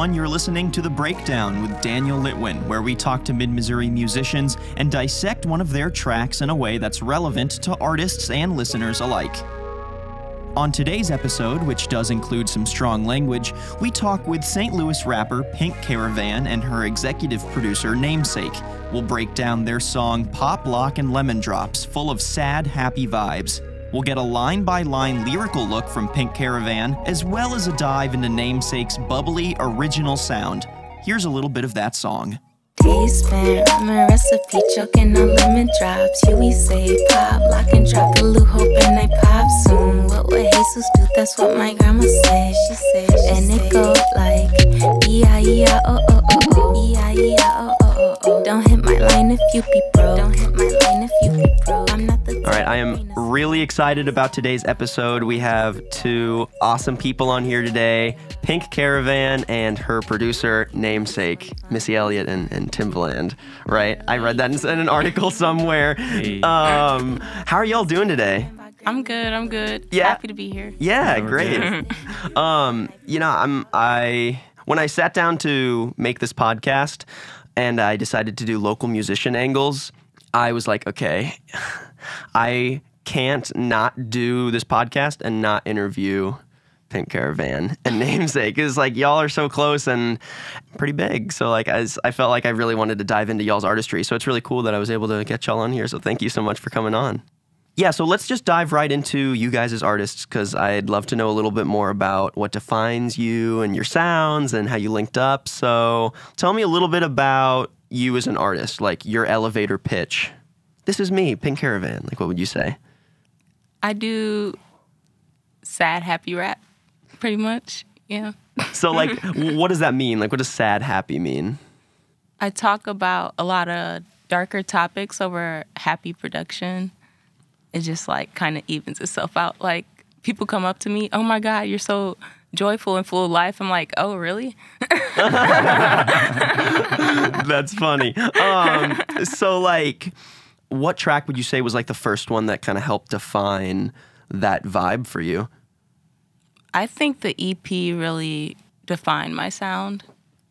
everyone. You're listening to The Breakdown with Daniel Litwin, where we talk to mid Missouri musicians and dissect one of their tracks in a way that's relevant to artists and listeners alike. On today's episode, which does include some strong language, we talk with St. Louis rapper Pink Caravan and her executive producer Namesake. We'll break down their song Pop Lock and Lemon Drops, full of sad, happy vibes. We'll get a line by line lyrical look from Pink Caravan, as well as a dive into Namesake's bubbly, original sound. Here's a little bit of that song. Teaspoon, ramen recipe, choking on lemon drops. Huey say pop, lock and drop the Lou, hoping pop soon. What would Jesus do? That's what my grandma said. She said, and it goes like. Don't hit my line if you be broke. Don't hit my line if you be broke. I'm not the. All right, I am really excited about today's episode. We have two awesome people on here today Pink Caravan and her producer, namesake, Missy Elliott and, and Timbaland, right? I read that in, in an article somewhere. Um, how are y'all doing today? I'm good. I'm good. Yeah. Happy to be here. Yeah, Yeah, great. um, you know, I'm I when I sat down to make this podcast and I decided to do local musician angles, I was like, okay, I can't not do this podcast and not interview Pink Caravan and Namesake because like y'all are so close and pretty big. So like as I felt like I really wanted to dive into y'all's artistry. So it's really cool that I was able to get y'all on here. So thank you so much for coming on. Yeah, so let's just dive right into you guys as artists because I'd love to know a little bit more about what defines you and your sounds and how you linked up. So tell me a little bit about you as an artist, like your elevator pitch. This is me, Pink Caravan. Like, what would you say? I do sad, happy rap, pretty much. Yeah. So, like, what does that mean? Like, what does sad, happy mean? I talk about a lot of darker topics over happy production. It just like kind of evens itself out. Like people come up to me, "Oh my God, you're so joyful and full of life." I'm like, "Oh, really?" That's funny. Um, so, like, what track would you say was like the first one that kind of helped define that vibe for you? I think the EP really defined my sound.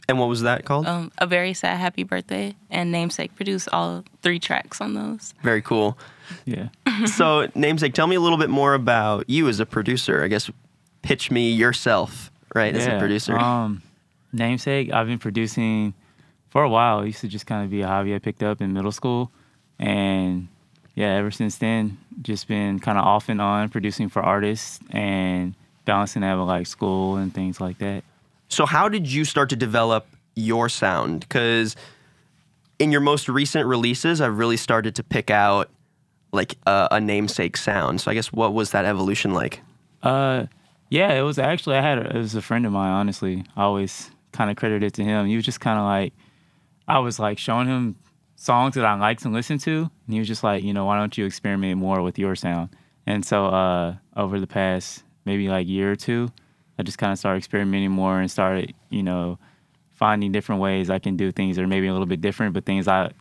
And what was that called? Um, a very sad, happy birthday, and namesake produced all three tracks on those. Very cool. Yeah. so, namesake, tell me a little bit more about you as a producer. I guess pitch me yourself, right, as a producer. Um, namesake, I've been producing for a while. It used to just kind of be a hobby I picked up in middle school, and yeah, ever since then, just been kind of off and on producing for artists and balancing that with like school and things like that. So, how did you start to develop your sound? Because in your most recent releases, I've really started to pick out like a, a namesake sound. So, I guess what was that evolution like? Uh, yeah, it was actually I had a, it was a friend of mine. Honestly, I always kind of credit it to him. He was just kind of like I was like showing him songs that I liked to listen to, and he was just like, you know, why don't you experiment more with your sound? And so uh, over the past maybe like year or two, I just kind of started experimenting more and started, you know, finding different ways I can do things that are maybe a little bit different, but things I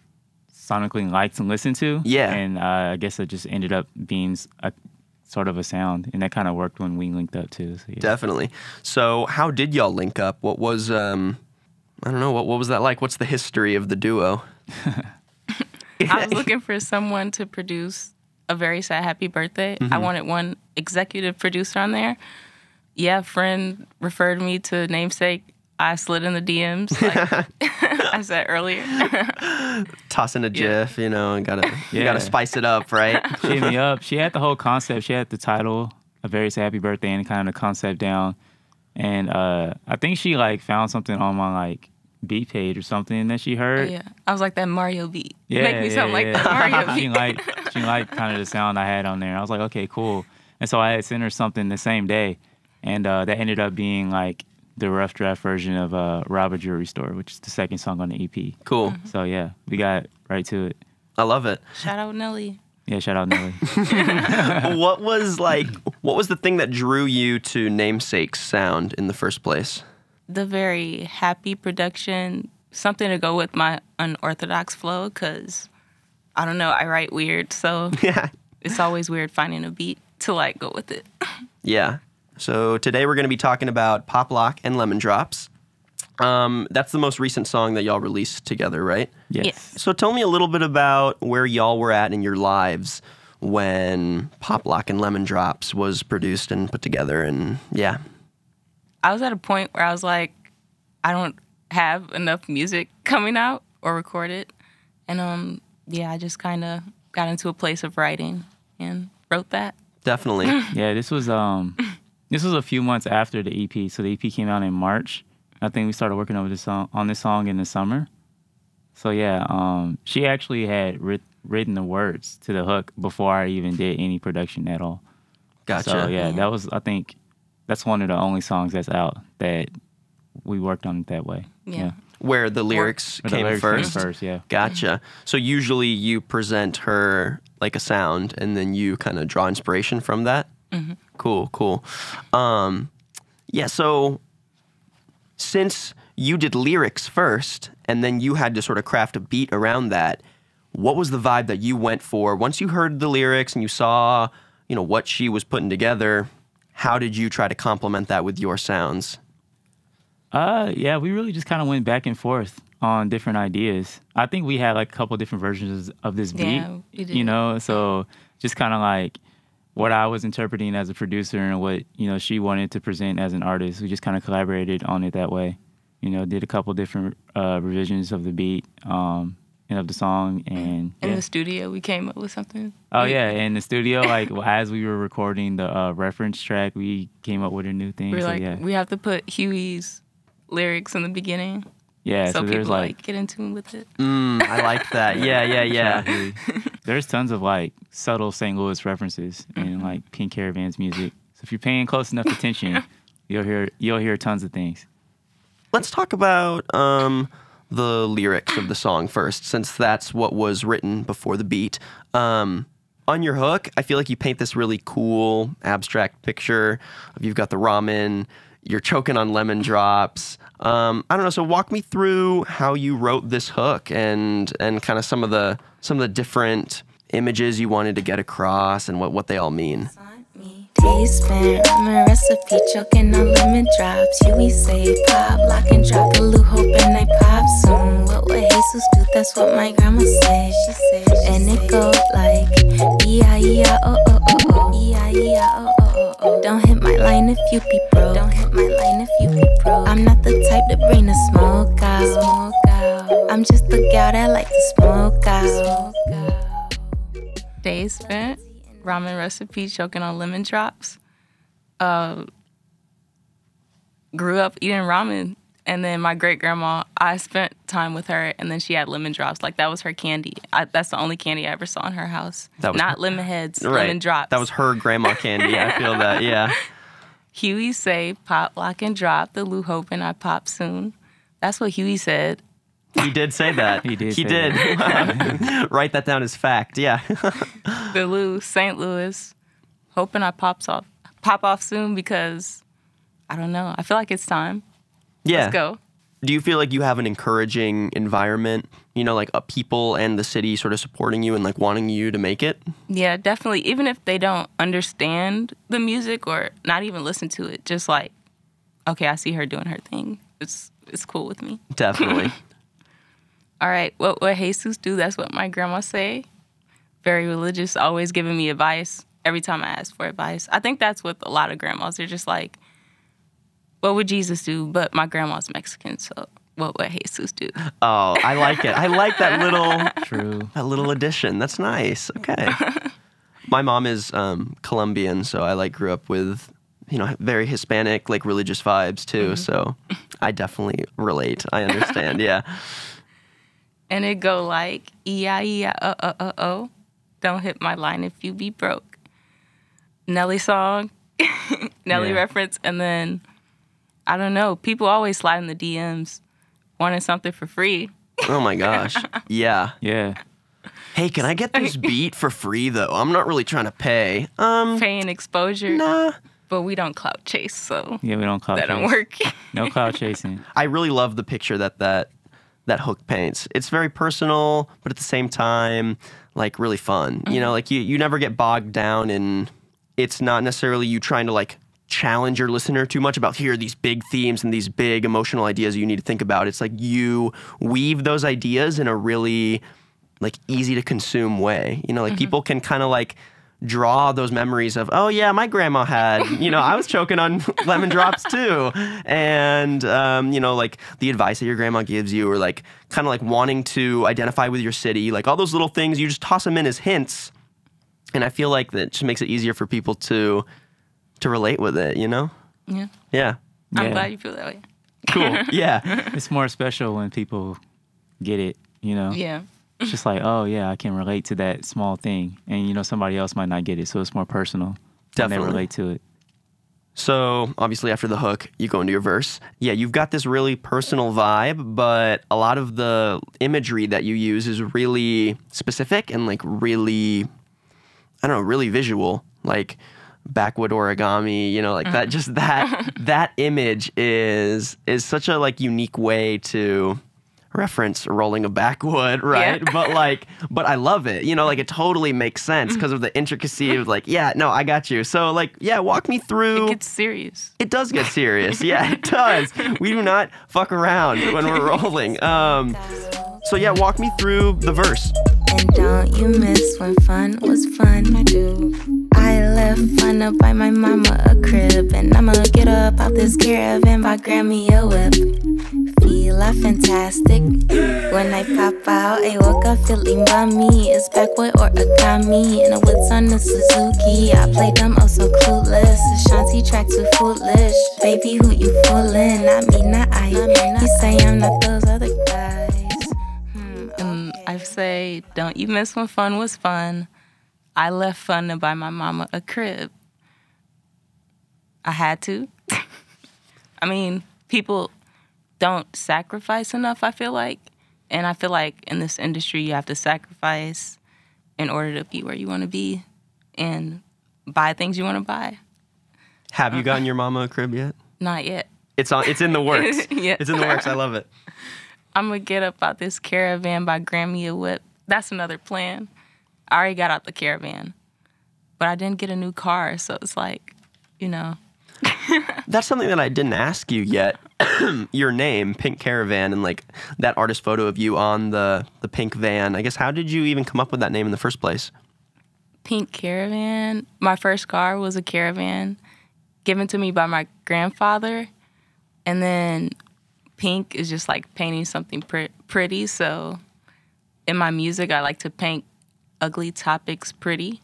sonically like to listen to. Yeah. And uh, I guess it just ended up being s- a sort of a sound, and that kind of worked when we linked up too. So, yeah. Definitely. So, how did y'all link up? What was um, I don't know what what was that like? What's the history of the duo? I was looking for someone to produce a very sad happy birthday. I wanted one executive producer on there. Yeah, a friend referred me to namesake. I slid in the DMs, like I said earlier. Tossing a Yeah. GIF, you know, and gotta you Yeah. gotta spice it up, right? she hit me up. She had the whole concept. She had the title, "A Very Happy Birthday," and kind of the concept down. And uh, I think she like found something on my like beat page or something that she heard. yeah, I was like that Mario beat. Yeah, Make me yeah, sound like yeah. that Mario she beat. liked she liked kind of the sound I had on there. I was like, okay, cool. And so I had sent her something the same day, and uh, that ended up being like the rough draft version of uh, "Rob a Jewelry Store," which is the second song on the EP. Cool. So yeah, we got right to it. I love it. Shout out Nelly. Yeah, shout out Nelly. what was like what was the thing that drew you to namesake's sound in the first place? The very happy production, something to go with my unorthodox flow, because I don't know, I write weird, so Yeah. it's always weird finding a beat to like go with it. Yeah. So today we're going to be talking about Pop Lock and Lemon Drops. Um, that's the most recent song that y'all released together, right? Yes. Yes. So tell me a little bit about where y'all were at in your lives when Pop Lock and Lemon Drops was produced and put together, and yeah, I was at a point where I was like, I don't have enough music coming out or recorded, and um, yeah, I just kind of got into a place of writing and wrote that. definitely. Yeah, this was um this was a few months after the EP. So the EP came out in March. I think we started working over this song on this song in the summer. So yeah, um she actually had writ- written the words to the hook before I even did any production at all. Gotcha. So yeah, that was I think that's one of the only songs that's out that we worked on it that way. Yeah. Where the lyrics Where the came lyrics first. first, yeah. Gotcha. So usually you present her like a sound, and then you kind of draw inspiration from that. Cool, cool. Um, yeah. So since you did lyrics first, and then you had to sort of craft a beat around that, what was the vibe that you went for once you heard the lyrics and you saw, you know, what she was putting together? How did you try to complement that with your sounds? Uh, yeah, we really just kind of went back and forth on different ideas. I think we had like a couple different versions of this beat. Yeah, we did. You know, so just kind of like what I was interpreting as a producer and what you know she wanted to present as an artist. We just kind of collaborated on it that way. You know, did a couple different uh, revisions of the beat um, and of the song, and In yeah. the studio, we came up with something. Oh yeah, in the studio, like as we were recording the uh, reference track, we came up with a new thing. We were so like, yeah, we have to put Huey's lyrics in the beginning, yeah. so, So, people there's like, like get in tune with it. Mm, I like that. Yeah, yeah, yeah. There's tons of like subtle St. Louis references in like Pink Caravan's music. So if you're paying close enough attention, you'll hear you'll hear tons of things. Let's talk about um, the lyrics of the song first, since that's what was written before the beat. Um, on your hook, I feel like you paint this really cool abstract picture of you've got the ramen, you're choking on lemon drops. Um, I don't know. So walk me through how you wrote this hook and and kind of some of the some of the different images you wanted to get across and what what they all mean. Days spent, ramen recipe, choking on lemon drops. Huey say pop, lock and drop the Lou, hoping they pop soon. What would Jesus do? That's what my grandma said. She said, and it go like E I E I O O O O E I E I O O O O. Don't hit my line if you be broke. Don't hit my line if you be broke. I'm not the type to bring the smoke out. Smoke out. I'm just the gal that like to smoke out. Smoke out. Days spent, ramen recipe, choking on lemon drops. Uh, grew up eating ramen, and then my great grandma, I spent time with her, and then she had lemon drops. Like that was her candy. I, that's the only candy I ever saw in her house. That was Not her- lemon heads, Right. lemon drops. That was her grandma candy. I feel that. Yeah. Huey say pop, lock, and drop. The Lou and I pop soon. That's what Huey said. He did say that. He did He say did. Write that down as fact. Yeah. The Lou, St. Louis, hoping I pops off, pop off soon because I don't know. I feel like it's time. Yeah. Let's go. Do you feel like you have an encouraging environment? You know, like uh, people and the city sort of supporting you and like wanting you to make it. Yeah, definitely. Even if they don't understand the music or not even listen to it, just like, okay, I see her doing her thing. It's it's cool with me. Definitely. All right, what would Jesus do? That's what my grandma say. Very religious, always giving me advice every time I ask for advice. I think that's with a lot of grandmas. They're just like, what would Jesus do? But my grandma's Mexican, so what would Jesus do? oh, I like it. I like that little True. that little addition. That's nice. Okay. My mom is um, Colombian, so I like grew up with you know very Hispanic like religious vibes too. So I definitely relate. I understand. Yeah. And it go like yeah yeah uh uh uh E I E I O O O O. Don't hit my line if you be broke. Nelly song, Nelly Yeah. reference, and then I don't know. People always slide in the DMs wanting something for free. Oh my gosh. Yeah. Yeah. Hey, can I get this beat for free though? I'm not really trying to pay. Um, Paying exposure, nah. but we don't clout chase, so Yeah, we don't cloud that don't chase. work. No cloud chasing. I really love the picture that that that hook paints. It's very personal, but at the same time, like really fun. You know, like you you never get bogged down in. It's not necessarily you trying to like challenge your listener too much about here are these big themes and these big emotional ideas you need to think about. It's like you weave those ideas in a really like easy to consume way. You know, like people can kind of like draw those memories of oh yeah my grandma had you know i was choking on lemon drops too and um, you know like the advice that your grandma gives you or like kind of like wanting to identify with your city like all those little things you just toss them in as hints and i feel like that just makes it easier for people to to relate with it you know Yeah. yeah I'm Yeah. glad you feel that way. cool yeah It's more special when people get it, you know? Yeah. It's just like, oh, yeah, I can relate to that small thing. And, you know, somebody else might not get it. So it's more personal when Definitely. they relate to it. So obviously after the hook, you go into your verse. Yeah, you've got this really personal vibe, but a lot of the imagery that you use is really specific and like really, I don't know, really visual. Like backwood origami, you know, like that. Just that that image is is such a like unique way to reference rolling a backwood, right? But like, but I love it. You know, like it totally makes sense because of the intricacy of like, yeah, no, I got you. So like, yeah, walk me through. It gets serious. It does get serious. Yeah, it does. We do not fuck around when we're rolling. Um, so yeah, walk me through the verse. And don't you miss when fun was fun? I do. I left fun up buy my mama a crib, and I'ma get up out this caravan buy Grammy a whip. Fila fantastic when I pop out. I woke up feeling bummy. It's backwood or a origami, and the woods on the Suzuki. I play them oh so clueless. Ashanti track two foolish. Baby, who you fooling? Not me, not I. You say I'm not those other guys. Hmm, Um, I say, don't you miss when fun was fun? I left fun to buy my mama a crib. I had to. I mean, people don't sacrifice enough, I feel like. And I feel like in this industry, you have to sacrifice in order to be where you want to be and buy things you want to buy. Have you uh-huh. gotten your mama a crib yet? Not yet. It's on. It's in the works. Yeah. It's in the works. I love it. I'm gonna get up out this caravan buy Grammy a whip. That's another plan. I already got out the caravan, but I didn't get a new car, so it's like, you know, That's something that I didn't ask you yet. your name, Pink Caravan, and like that artist photo of you on the the pink van. I guess how did you even come up with that name in the first place? pink caravan. My first car was a caravan given to me by my grandfather, and then pink is just like painting something pre- pretty. So in my music, I like to paint ugly topics pretty.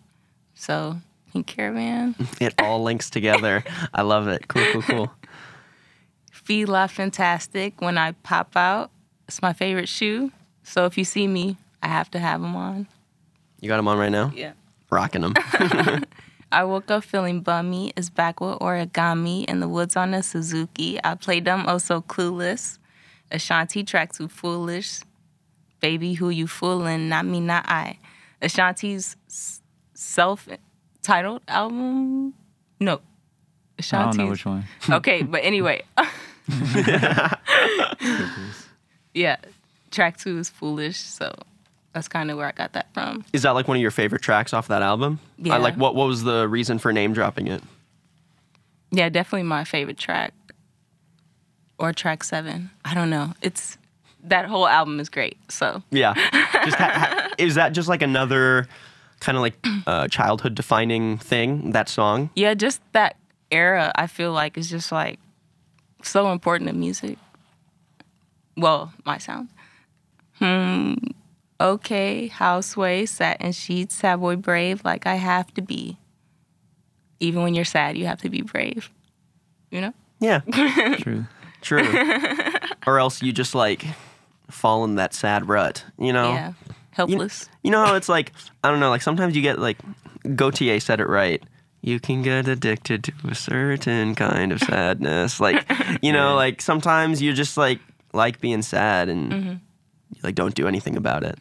So pink caravan. It all links together. I love it. Cool, cool, cool. Fila Fantastic when I pop out. It's my favorite shoe. So if you see me, I have to have them on. You got them on right now. Yeah. Rocking them. I woke up feeling bummy. It's backwood origami in the woods on a Suzuki. I played them oh so clueless. Ashanti track two foolish. Baby, who you fooling? Not me, not I. Ashanti's self-titled album. No, I don't know which one. okay, but anyway. yeah, track two is foolish, so that's kind of where I got that from. Is that like one of your favorite tracks off that album? Yeah. I like what what was the reason for name dropping it? Yeah, definitely my favorite track. Or track seven. I don't know. It's that whole album is great. So Yeah. Just ha- ha- is that just like another kind of like uh, childhood defining thing? That song? yeah, just that era I feel like is just like so important to music. Well, my sound. Hmm. Okay, houseway, satin sheets, sad boy brave, like I have to be. Even when you're sad, you have to be brave. You know? Yeah. True. True. or else you just like fall in that sad rut. You know? Yeah. Helpless. You know how it's like I don't know, like sometimes you get like Gotye said it right. You can get addicted to a certain kind of sadness. Like, you know, like sometimes you just like like being sad and you like don't do anything about it.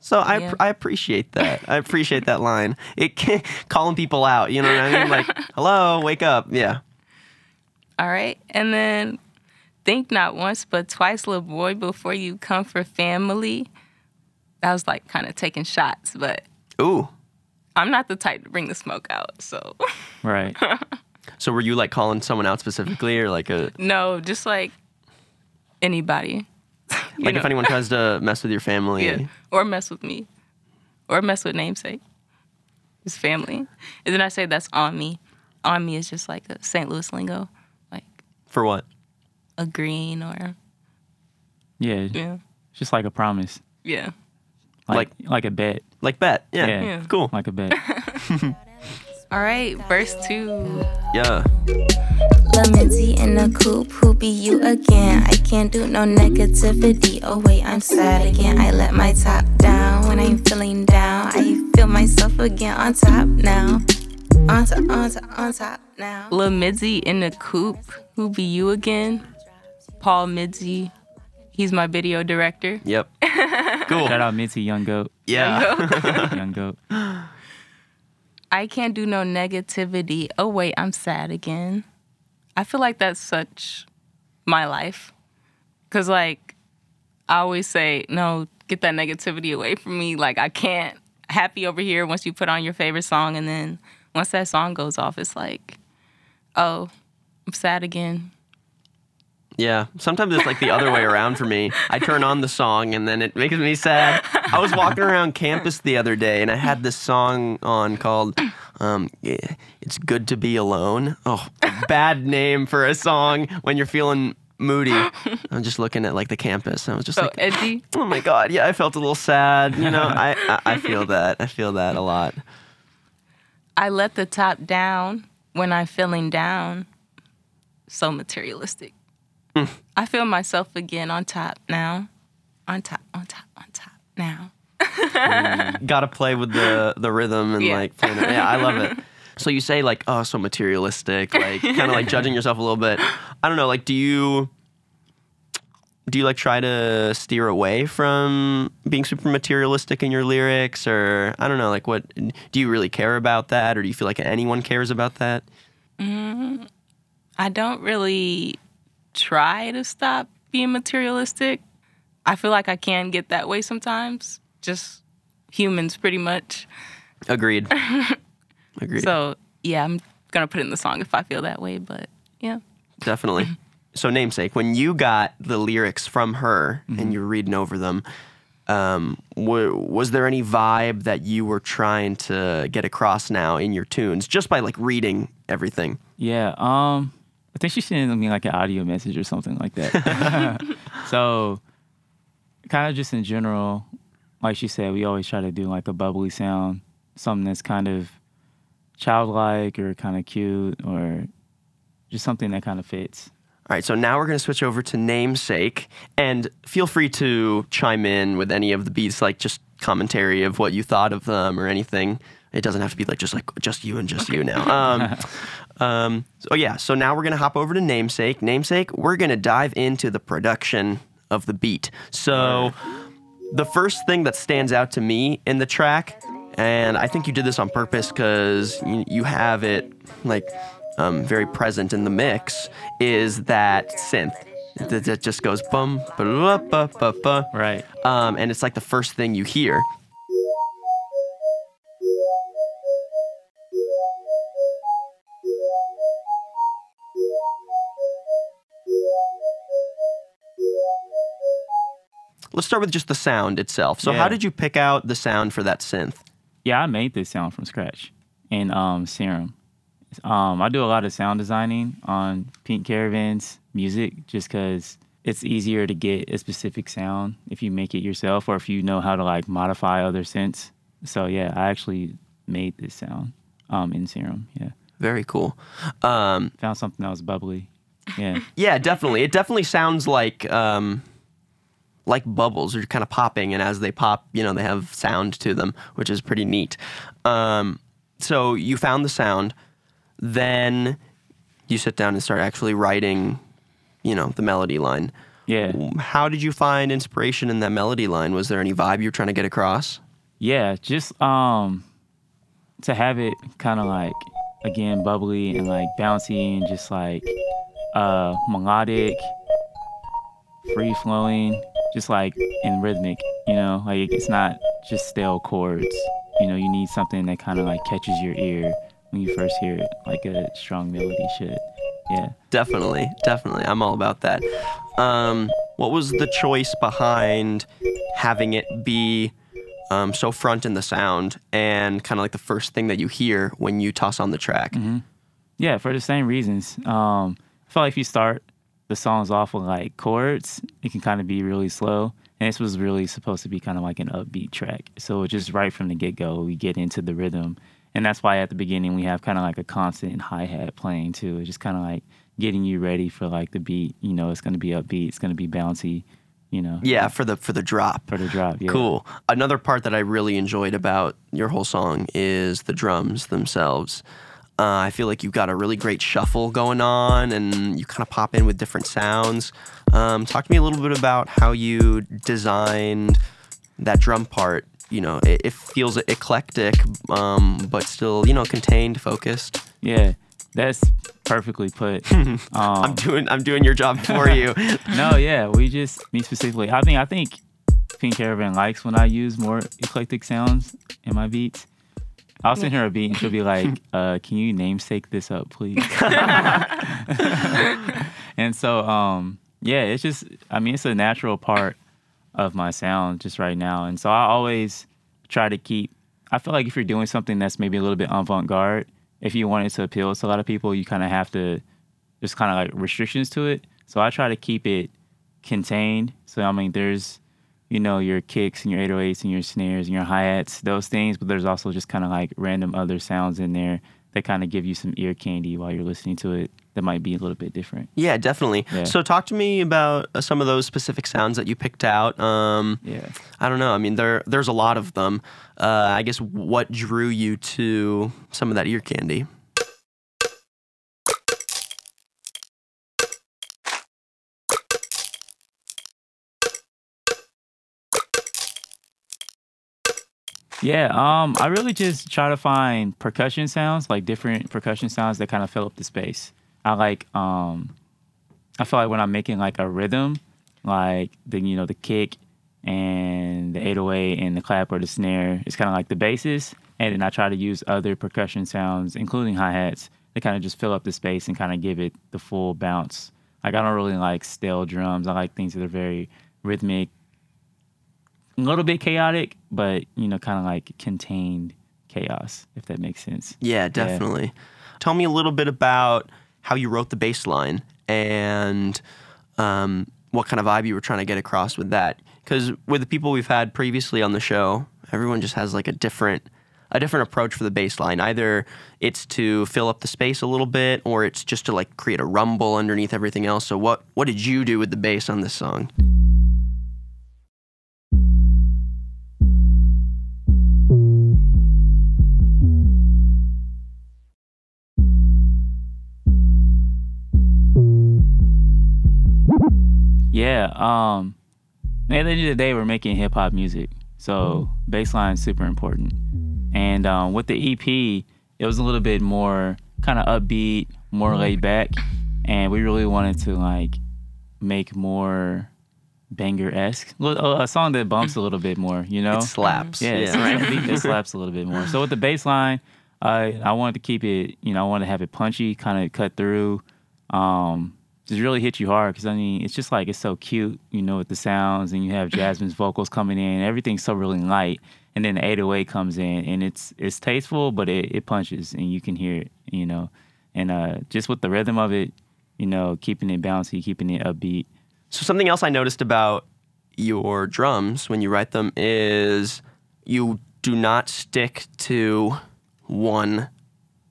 So I Yeah. I appreciate that. I appreciate that line. It can, calling people out, you know what I mean? Like, hello, wake up. Yeah. All right. And then think not once but twice, little boy, before you come for family. That was like kind of taking shots, but Ooh. I'm not the type to bring the smoke out. So Right. So were you like calling someone out specifically, or like a No, just like anybody. You like if anyone tries to mess with your family? Yeah. Or mess with me. Or mess with namesake. His family. And then I say that's on me. On me is just like a St. Louis lingo. Like For what? A green or Yeah, yeah. just like a promise, Yeah. Like like, a bet. Like bet? Yeah. Yeah. Yeah. Cool. Like a bet. All right, verse two. Yeah. Lil Mitzi in the coop, who be you again? I can't do no negativity. Oh wait, I'm sad again. I let my top down when I'm feeling down. I feel myself again on top now. On top, on top, on top now. Lil Midzi in the coop. Who be you again? Paul Midzi. He's my video director. Yep. Cool. Shout out Mitzi, Young Goat, Yeah. Young Goat. I can't do no negativity. Oh wait, I'm sad again. I feel like that's such my life. Cause like I always say, no, get that negativity away from me. Like I can't happy over here once you put on your favorite song and then once that song goes off, it's like, oh, I'm sad again. Yeah. Sometimes it's like the other way around for me. I turn on the song and then it makes me sad. I was walking around campus the other day and I had this song on called um, It's Good to Be Alone. Oh, bad name for a song when you're feeling moody. I'm just looking at like the campus and I was just So like, edgy. oh my God. Yeah, I felt a little sad. You know, I, I, I feel that. I feel that a lot. I let the top down when I'm feeling down. So materialistic. I feel myself again on top now. On top, on top, on top now. Mm. Got to play with the the rhythm and Yeah. like playing it. Yeah, I love it. So you say like, oh, so materialistic, like kind of like judging yourself a little bit. I don't know, like, do you do you like try to steer away from being super materialistic in your lyrics, or I don't know, like, what do you really care about that, or do you feel like anyone cares about that? Mm, I don't really try to stop being materialistic. I feel like I can get that way sometimes. Just humans, pretty much. Agreed. Agreed. So, yeah, I'm going to put it in the song if I feel that way. But yeah. Definitely. So, namesake, when you got the lyrics from her and you're reading over them, um, w- was there any vibe that you were trying to get across now in your tunes just by like reading everything? Yeah. Um, I think she sent me like an audio message or something like that. so, kind of just in general, like she said, we always try to do like a bubbly sound, something that's kind of childlike or kind of cute or just something that kind of fits. All right, so now we're going to switch over to namesake, and feel free to chime in with any of the beats, like just commentary of what you thought of them or anything. It doesn't have to be like just like just you and just you now. Um, um, so yeah, so now we're gonna hop over to namesake. Namesake, we're gonna dive into the production of the beat. So the first thing that stands out to me in the track, and I think you did this on purpose because you, you have it like um, very present in the mix, is that synth. That just goes bum, ba ba ba ba. Right. Um, and it's like the first thing you hear. Let's start with just the sound itself. So, how did you pick out the sound for that synth? Yeah, I made this sound from scratch in um, Serum. Um, I do a lot of sound designing on Pink Caravan's music just because it's easier to get a specific sound if you make it yourself or if you know how to like modify other synths. So yeah, I actually made this sound um, in Serum. Yeah, Very cool. Um, found something that was bubbly. Yeah, Yeah, definitely. It definitely sounds like um, like bubbles are kind of popping, and as they pop, you know, they have sound to them, which is pretty neat. Um, so you found the sound, then you sit down and start actually writing, you know, the melody line. yeah. How did you find inspiration in that melody line? Was there any vibe you were trying to get across? Yeah, just um to have it kind of like again bubbly and like bouncy and just like uh melodic, free flowing, just like in rhythmic, you know, like it's not just stale chords. You know, you need something that kind of like catches your ear when you first hear it, like a strong melody should. Yeah. Definitely, definitely. I'm all about that. Um, what was the choice behind having it be um, so front in the sound and kind of like the first thing that you hear when you toss on the track? Yeah, for the same reasons. Um, I feel like if you start the songs off with like chords, it can kind of be really slow. And this was really supposed to be kind of like an upbeat track. So just right from the get go, we get into the rhythm. And that's why at the beginning we have kind of like a constant hi hat playing too. It's just kind of like getting you ready for like the beat. You know, it's going to be upbeat, it's going to be bouncy, you know, Yeah, for the for the drop. for the drop. Yeah. Cool. Another part that I really enjoyed about your whole song is the drums themselves. Uh, I feel like you've got a really great shuffle going on, and you kind of pop in with different sounds. Um, talk to me a little bit about how you designed that drum part. You know, it, it feels eclectic, um, but still, you know, contained, focused. Yeah, that's perfectly put. um, I'm doing, I'm doing your job for you. no, yeah, we just me specifically. I think I think Pink Caravan likes when I use more eclectic sounds in my beats. I'll send her a beat and she'll be like, uh, "Can you namesake this up, please?" and so, um, yeah, it's just. I mean, it's a natural part of my sound just right now, and so I always try to keep. I feel like if you're doing something that's maybe a little bit avant-garde, if you want it to appeal to a lot of people, you kind of have to there's kind of like restrictions to it. So I try to keep it contained. So I mean, there's you know your kicks and your 808s and your snares and your hi hats, those things. But there's also just kind of like random other sounds in there that kind of give you some ear candy while you're listening to it. That might be a little bit different. Yeah, definitely. Yeah. So, talk to me about uh, some of those specific sounds that you picked out. Um, Yeah. I don't know. I mean, there there's a lot of them. Uh, I guess what drew you to some of that ear candy? Yeah, um, I really just try to find percussion sounds, like different percussion sounds that kind of fill up the space. I like, um, I feel like when I'm making like a rhythm, like the you know the kick and the 808 and the clap or the snare, it's kind of like the basis, and then I try to use other percussion sounds, including hi hats, to kind of just fill up the space and kind of give it the full bounce. Like I don't really like stale drums. I like things that are very rhythmic, a little bit chaotic, but you know, kind of like contained chaos, if that makes sense. Yeah, definitely. Tell me a little bit about how you wrote the bass line and um, what kind of vibe you were trying to get across with that. Because with the people we've had previously on the show, everyone just has like a different a different approach for the bass line. Either it's to fill up the space a little bit, or it's just to like create a rumble underneath everything else. So what what did you do with the bass on this song? Yeah. Um, at the end of the day, we're making hip hop music, so bassline is super important. And um, with the EP, it was a little bit more kind of upbeat, more laid back, and we really wanted to like make more banger esque, a song that bumps a little bit more, you know? It slaps. Yeah, yeah. that slaps a little bit more. So with the bass line, I I wanted to keep it, you know, I wanted to have it punchy, kind of cut through, um, just really hit you hard because I mean, it's just like it's so cute, you know, with the sounds, and you have Jasmine's vocals coming in, everything's so really light, and then the 808 comes in, and it's it's tasteful, but it, it punches, and you can hear it, you know, and uh, just with the rhythm of it, you know, keeping it bouncy, keeping it upbeat. So something else I noticed about your drums when you write them is you do not stick to one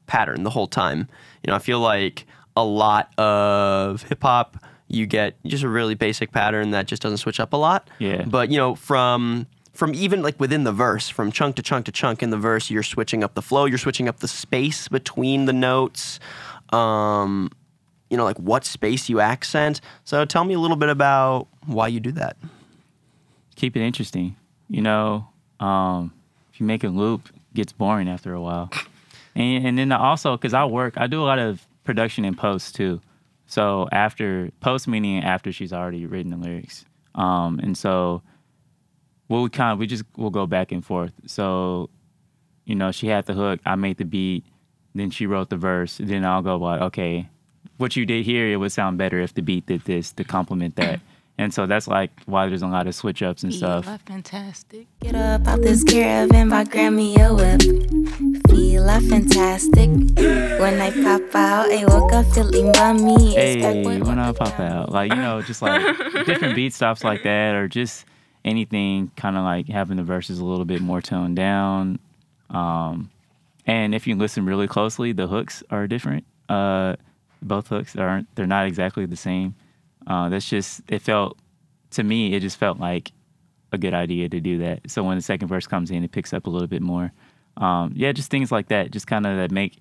pattern the whole time. You know, I feel like a lot of hip hop you get just a really basic pattern that just doesn't switch up a lot. Yeah. But you know, from from even like within the verse, from chunk to chunk to chunk in the verse, you're switching up the flow, you're switching up the space between the notes. Um, you know, like what space you accent. So tell me a little bit about why you do that. keep it interesting. You know, um, if you make a loop, it gets boring after a while. And, and then also, because I work, I do a lot of production and post too. So after post meaning after she's already written the lyrics, um, and so we'll we kind of we just we'll go back and forth. So you know, she had the hook, I made the beat, then she wrote the verse. Then I'll go like, okay, what you did here, it would sound better if the beat did this to complement that. And so that's like why there's a lot of switch ups and stuff. Feel fantastic. Get up out this caravan buy Grammy a whip. Feel like fantastic. When I pop out, I woke up feeling bummy. Hey, when I pop out, like you know, just like different beat stops like that, or just anything kind of like having the verses a little bit more toned down. Um, and if you listen really closely, the hooks are different. Uh, both hooks aren't; they're not exactly the same. Uh, that's just it felt to me. It just felt like a good idea to do that. So when the second verse comes in, it picks up a little bit more. Um, yeah, just things like that. Just kind of that make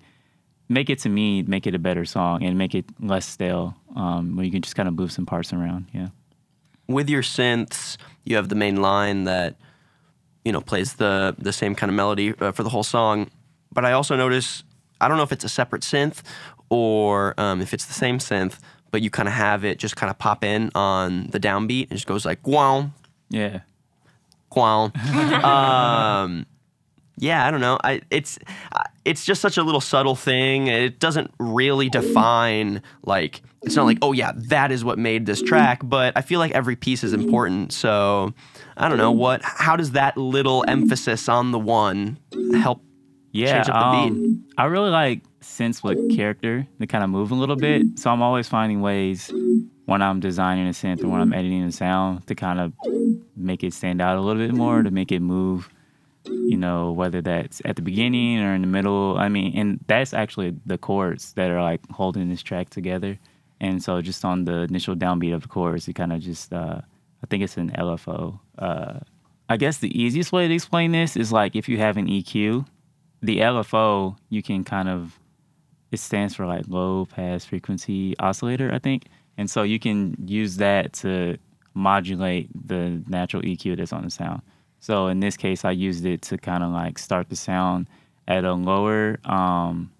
make it to me make it a better song and make it less stale. Um, where you can just kind of move some parts around. Yeah. With your synths, you have the main line that you know plays the the same kind of melody uh, for the whole song. But I also notice I don't know if it's a separate synth or um, if it's the same synth, but you kind of have it just kind of pop in on the downbeat. It just goes like wow, Yeah. wow. um, yeah, I don't know. I it's uh, it's just such a little subtle thing. It doesn't really define like it's not like oh yeah that is what made this track. But I feel like every piece is important. So I don't know what. How does that little emphasis on the one help? Yeah, Change up the beat. um, I really like synths with character to kind of move a little bit. So I'm always finding ways when I'm designing a synth or when I'm editing a sound to kind of make it stand out a little bit more, to make it move. You know, whether that's at the beginning or in the middle. I mean, and that's actually the chords that are like holding this track together. And so just on the initial downbeat of the chorus, it kind of just, uh, I think it's an LFO. Uh, I guess the easiest way to explain this is like if you have an EQ, the LFO, you can kind of, it stands for like low pass frequency oscillator, I think. And so you can use that to modulate the natural EQ that's on the sound. So in this case, I used it to kind of like start the sound at a lower um,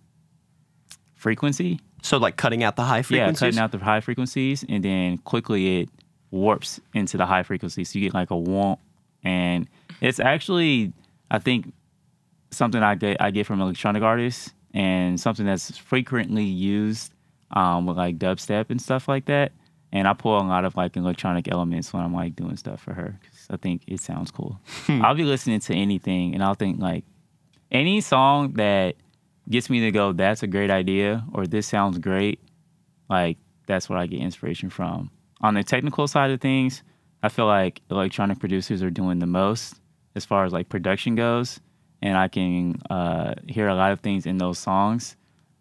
frequency. So like cutting out the high frequencies. Yeah, cutting out the high frequencies, and then quickly it warps into the high frequencies. So you get like a womp, and it's actually I think something I get I get from electronic artists, and something that's frequently used um, with like dubstep and stuff like that. And I pull a lot of like electronic elements when I'm like doing stuff for her because I think it sounds cool. I'll be listening to anything, and I'll think like any song that gets me to go, that's a great idea, or this sounds great, like that's what I get inspiration from. On the technical side of things, I feel like electronic producers are doing the most as far as like production goes, and I can uh, hear a lot of things in those songs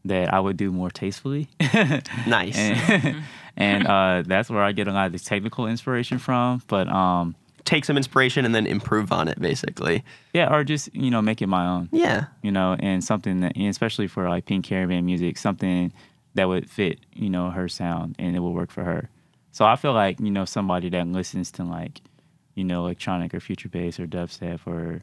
that I would do more tastefully. nice. and and uh, that's where I get a lot of the technical inspiration from. But um, Take some inspiration and then improve on it, basically. yeah, or just you know make it my own. Yeah. you know, and something that, and especially for like Pink Caravan music, something that would fit, you know, her sound and it would work for her. So I feel like, you know, somebody that listens to like, you know, electronic or future bass or dubstep or,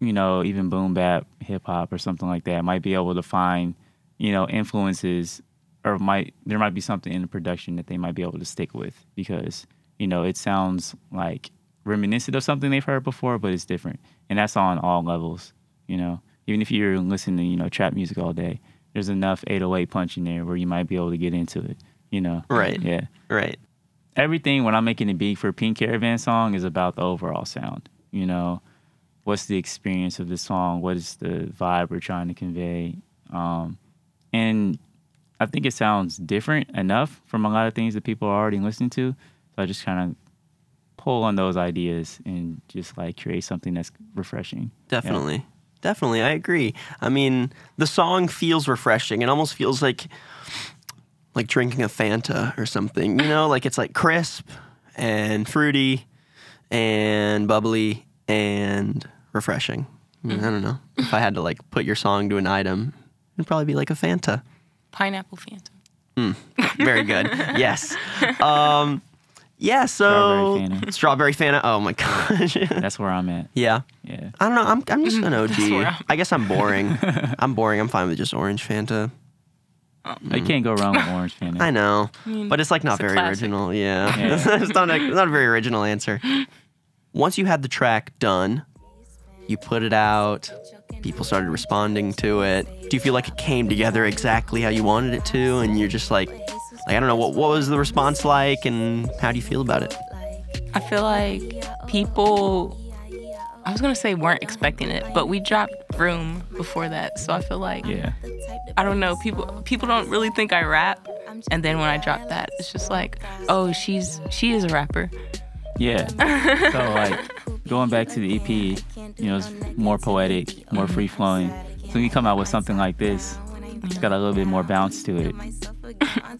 you know, even boom bap, hip hop or something like that might be able to find, you know, influences or might, there might be something in the production that they might be able to stick with because, you know, it sounds like reminiscent of something they've heard before, but it's different. And that's on all levels, you know. Even if you're listening to, you know, trap music all day, there's enough 808 punch in there where you might be able to get into it, you know. Right. Yeah. Right. Everything when I'm making a beat for a Pink Caravan song is about the overall sound, you know. What's the experience of the song? What is the vibe we're trying to convey? Um, and I think it sounds different enough from a lot of things that people are already listening to. So I just kind of pull on those ideas and just like create something that's refreshing. Definitely. Definitely. I agree. I mean, the song feels refreshing. It almost feels like like drinking a Fanta or something. You know, like it's like crisp and fruity and bubbly and refreshing. I, mean, I don't know. If I had to like put your song to an item, it'd probably be like a Fanta. Pineapple Fanta. Mm. Very good. yes. Um, yeah. So Strawberry Fanta. Strawberry Fanta. Oh my gosh. That's where I'm at. yeah. Yeah. I don't know. I'm I'm just mm-hmm. an OG. I'm- guess I'm boring. I'm boring. I'm fine with just orange Fanta. You mm. can't go wrong with Orange Fanta. I know, mean, but it's like not it's very classic. original. Yeah, Yeah. it's not a, it's not a very original answer. Once you had the track done, you put it out. people started responding to it. Do you feel like it came together exactly how you wanted it to, and you're just like, like I don't know, what what was the response like, and how do you feel about it? I feel like people, I was gonna say weren't expecting it, but we dropped Room before that, so I feel like Yeah. I don't know. People people don't really think I rap, and then when I drop that, it's just like, oh, she's she is a rapper. Yeah. so like going back to the EP, you know, it's more poetic, more free flowing. So when you come out with something like this, it's got a little bit more bounce to it.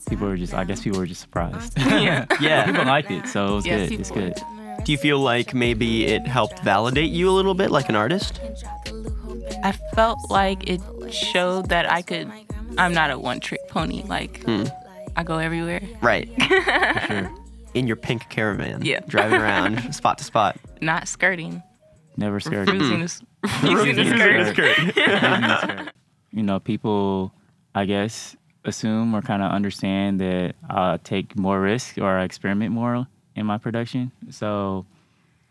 People were just, I guess people were just surprised. Yeah. Yeah. people liked it, so it was Yeah, good. It's good. Do you feel like maybe it helped validate you a little bit, like an artist? I felt like it showed that I could. I'm not a one trick pony. Like hmm. I go everywhere. Right. For sure. In your pink caravan. Yeah. Driving around spot to spot. Not skirting. Never scared. Refusing to, s- refusing to skirt. you know, people, I guess, assume or kind of understand that I take more risk or I experiment more in my production. So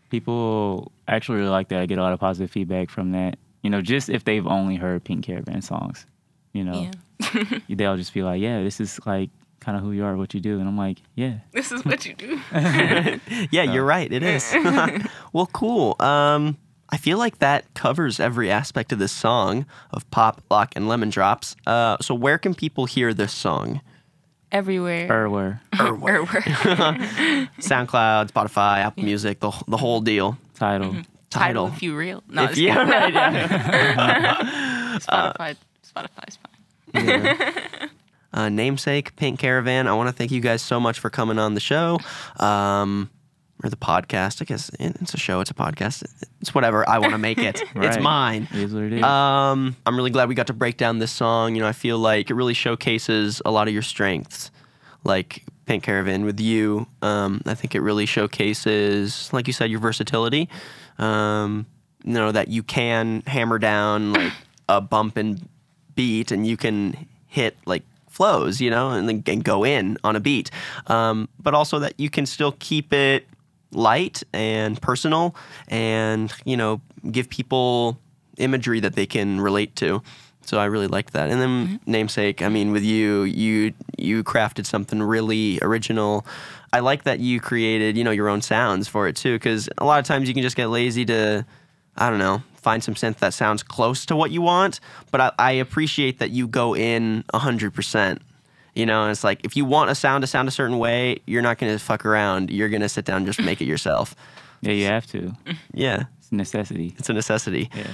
people actually really like that. I get a lot of positive feedback from that. You know, just if they've only heard Pink Caravan songs, you know, Yeah. they'll just be like, yeah, this is like kind of who you are, what you do. And I'm like, yeah. This is what you do. Yeah, you're right. It is. well, cool. Um, I feel like that covers every aspect of this song of pop, lock, and lemon drops. Uh, so where can people hear this song? Everywhere. Erware, Everywhere. SoundCloud, Spotify, Apple Music, the the whole deal. title. Title. If you real. No, If it's you- kidding. right, yeah. Spotify. Spotify's fine. Uh, namesake Pink Caravan. I want to thank you guys so much for coming on the show. Um, or the podcast. I guess it's a show. It's a podcast. It's whatever. I want to make it. It's mine. It is what it is. Um, I'm really glad we got to break down this song. You know, I feel like it really showcases a lot of your strengths, like Pink Caravan with you. Um, I think it really showcases, like you said, your versatility. Um, you know that you can hammer down like a bump and beat, and you can hit like flows, you know, and then and go in on a beat. Um, but also that you can still keep it light and personal, and you know, give people imagery that they can relate to. So I really liked that. And then namesake, I mean, with you, you you crafted something really original. I like that you created, you know, your own sounds for it too, because a lot of times you can just get lazy to, I don't know, find some synth that sounds close to what you want. But I, I appreciate that you go in hundred percent. You know, it's like if you want a sound to sound a certain way, you're not gonna fuck around. You're gonna sit down and just make it yourself. yeah, you have to. Yeah, It's a necessity. it's a necessity. Yeah.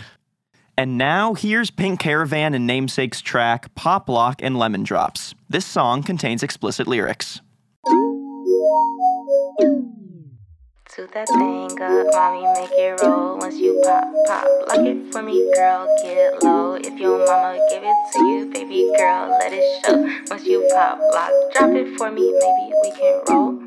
And now here's Pink Caravan and Namesake's track Pop Lock and Lemon Drops. This song contains explicit lyrics. To that thing up, mommy, make it roll. Once you pop, pop, lock it for me, girl. Get low. If your mama give it to you, baby girl, let it show. Once you pop, lock, drop it for me, maybe we can roll.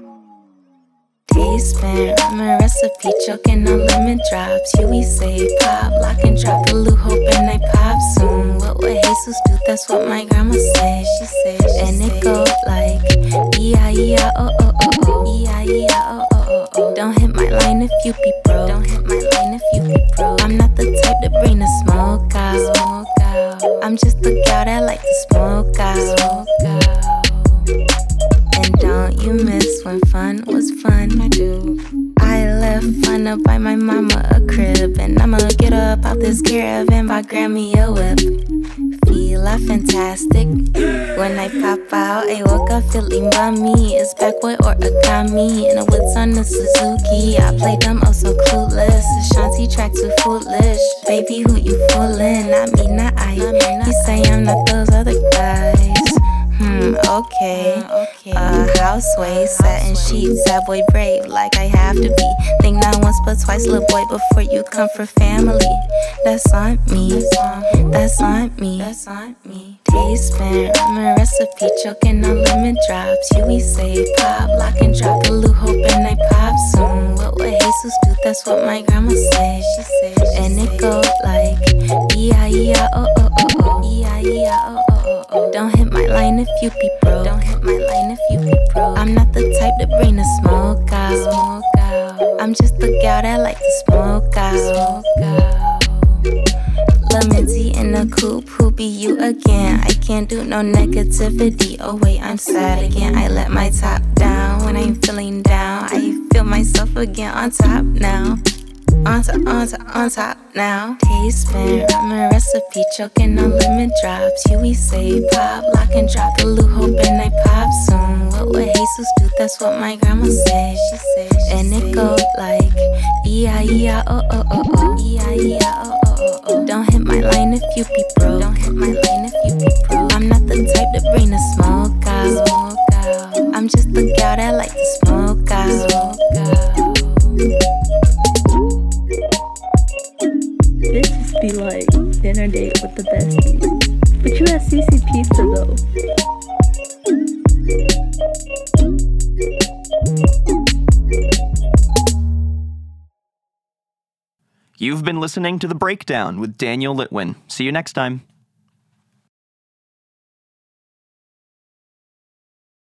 Spin, I'm a recipe, choking on lemon drops. You we say pop, lock and drop the loop, hoping they pop soon. What would Jesus do? That's what my grandma said. She said, and it go like, yeah, yeah, oh, oh, oh, oh, yeah, yeah, oh, oh, oh, oh. Oh, oh. Don't hit my line if you be broke. Don't hit my line if you be broke. I'm not the type to bring the smoke out. Smoke out. I'm just the gal that like to smoke out. Smoke out. And don't you miss when fun was fun? I do. I left fun up by my mama a crib, and I'ma get up out this caravan by Grammy a whip. Feel fantastic when I pop out. I woke up feeling bummy. It's backward or origami, and the woods on the Suzuki. I play them oh so clueless. Ashanti track too foolish. Baby, who you fooling? Not me, not I. You say I'm not those other guys. Hmm, okay. Uh, houseway, satin sheets, that boy brave like I have to be. Think not once but twice, little boy, before you come for family. That's on me. That's on me. That's on me. Taste spin, I'm a recipe, choking on lemon drops. You we say pop, lock and drop the loop, hoping they pop soon. What would Jesus do? That's what my grandma said. She said, and it go like, yeah, yeah, oh, oh, oh, oh, yeah, yeah, oh, oh, oh, oh. Don't hit my line if you be broke. Don't hit my line if you be broke. I'm not the type to bring the smoke out. Smoke out. I'm just the gal that like to smoke out. Smoke out. Lemon poop, who be you again? I can't do no negativity. Oh wait, I'm sad again. I let my top down when I'm feeling down. I feel myself again on top now. On top, on top, on top now. Taste spin, ramen recipe, choking on lemon drops. Huey say pop, lock and drop the loop, hoping I pop soon. What would Jesus do? That's what my grandma said. She said, and it go like E-I-E-I, oh oh oh oh, E-I-E-I, oh oh oh oh. Don't hit my line if you be broke. Don't hit my line if you be broke. I'm not the type to bring the. Smoke out. I'm just the gal that like to smoke be like dinner date with the besties. But you had CC Pizza though. You've been listening to The Breakdown with Daniel Litwin. See you next time.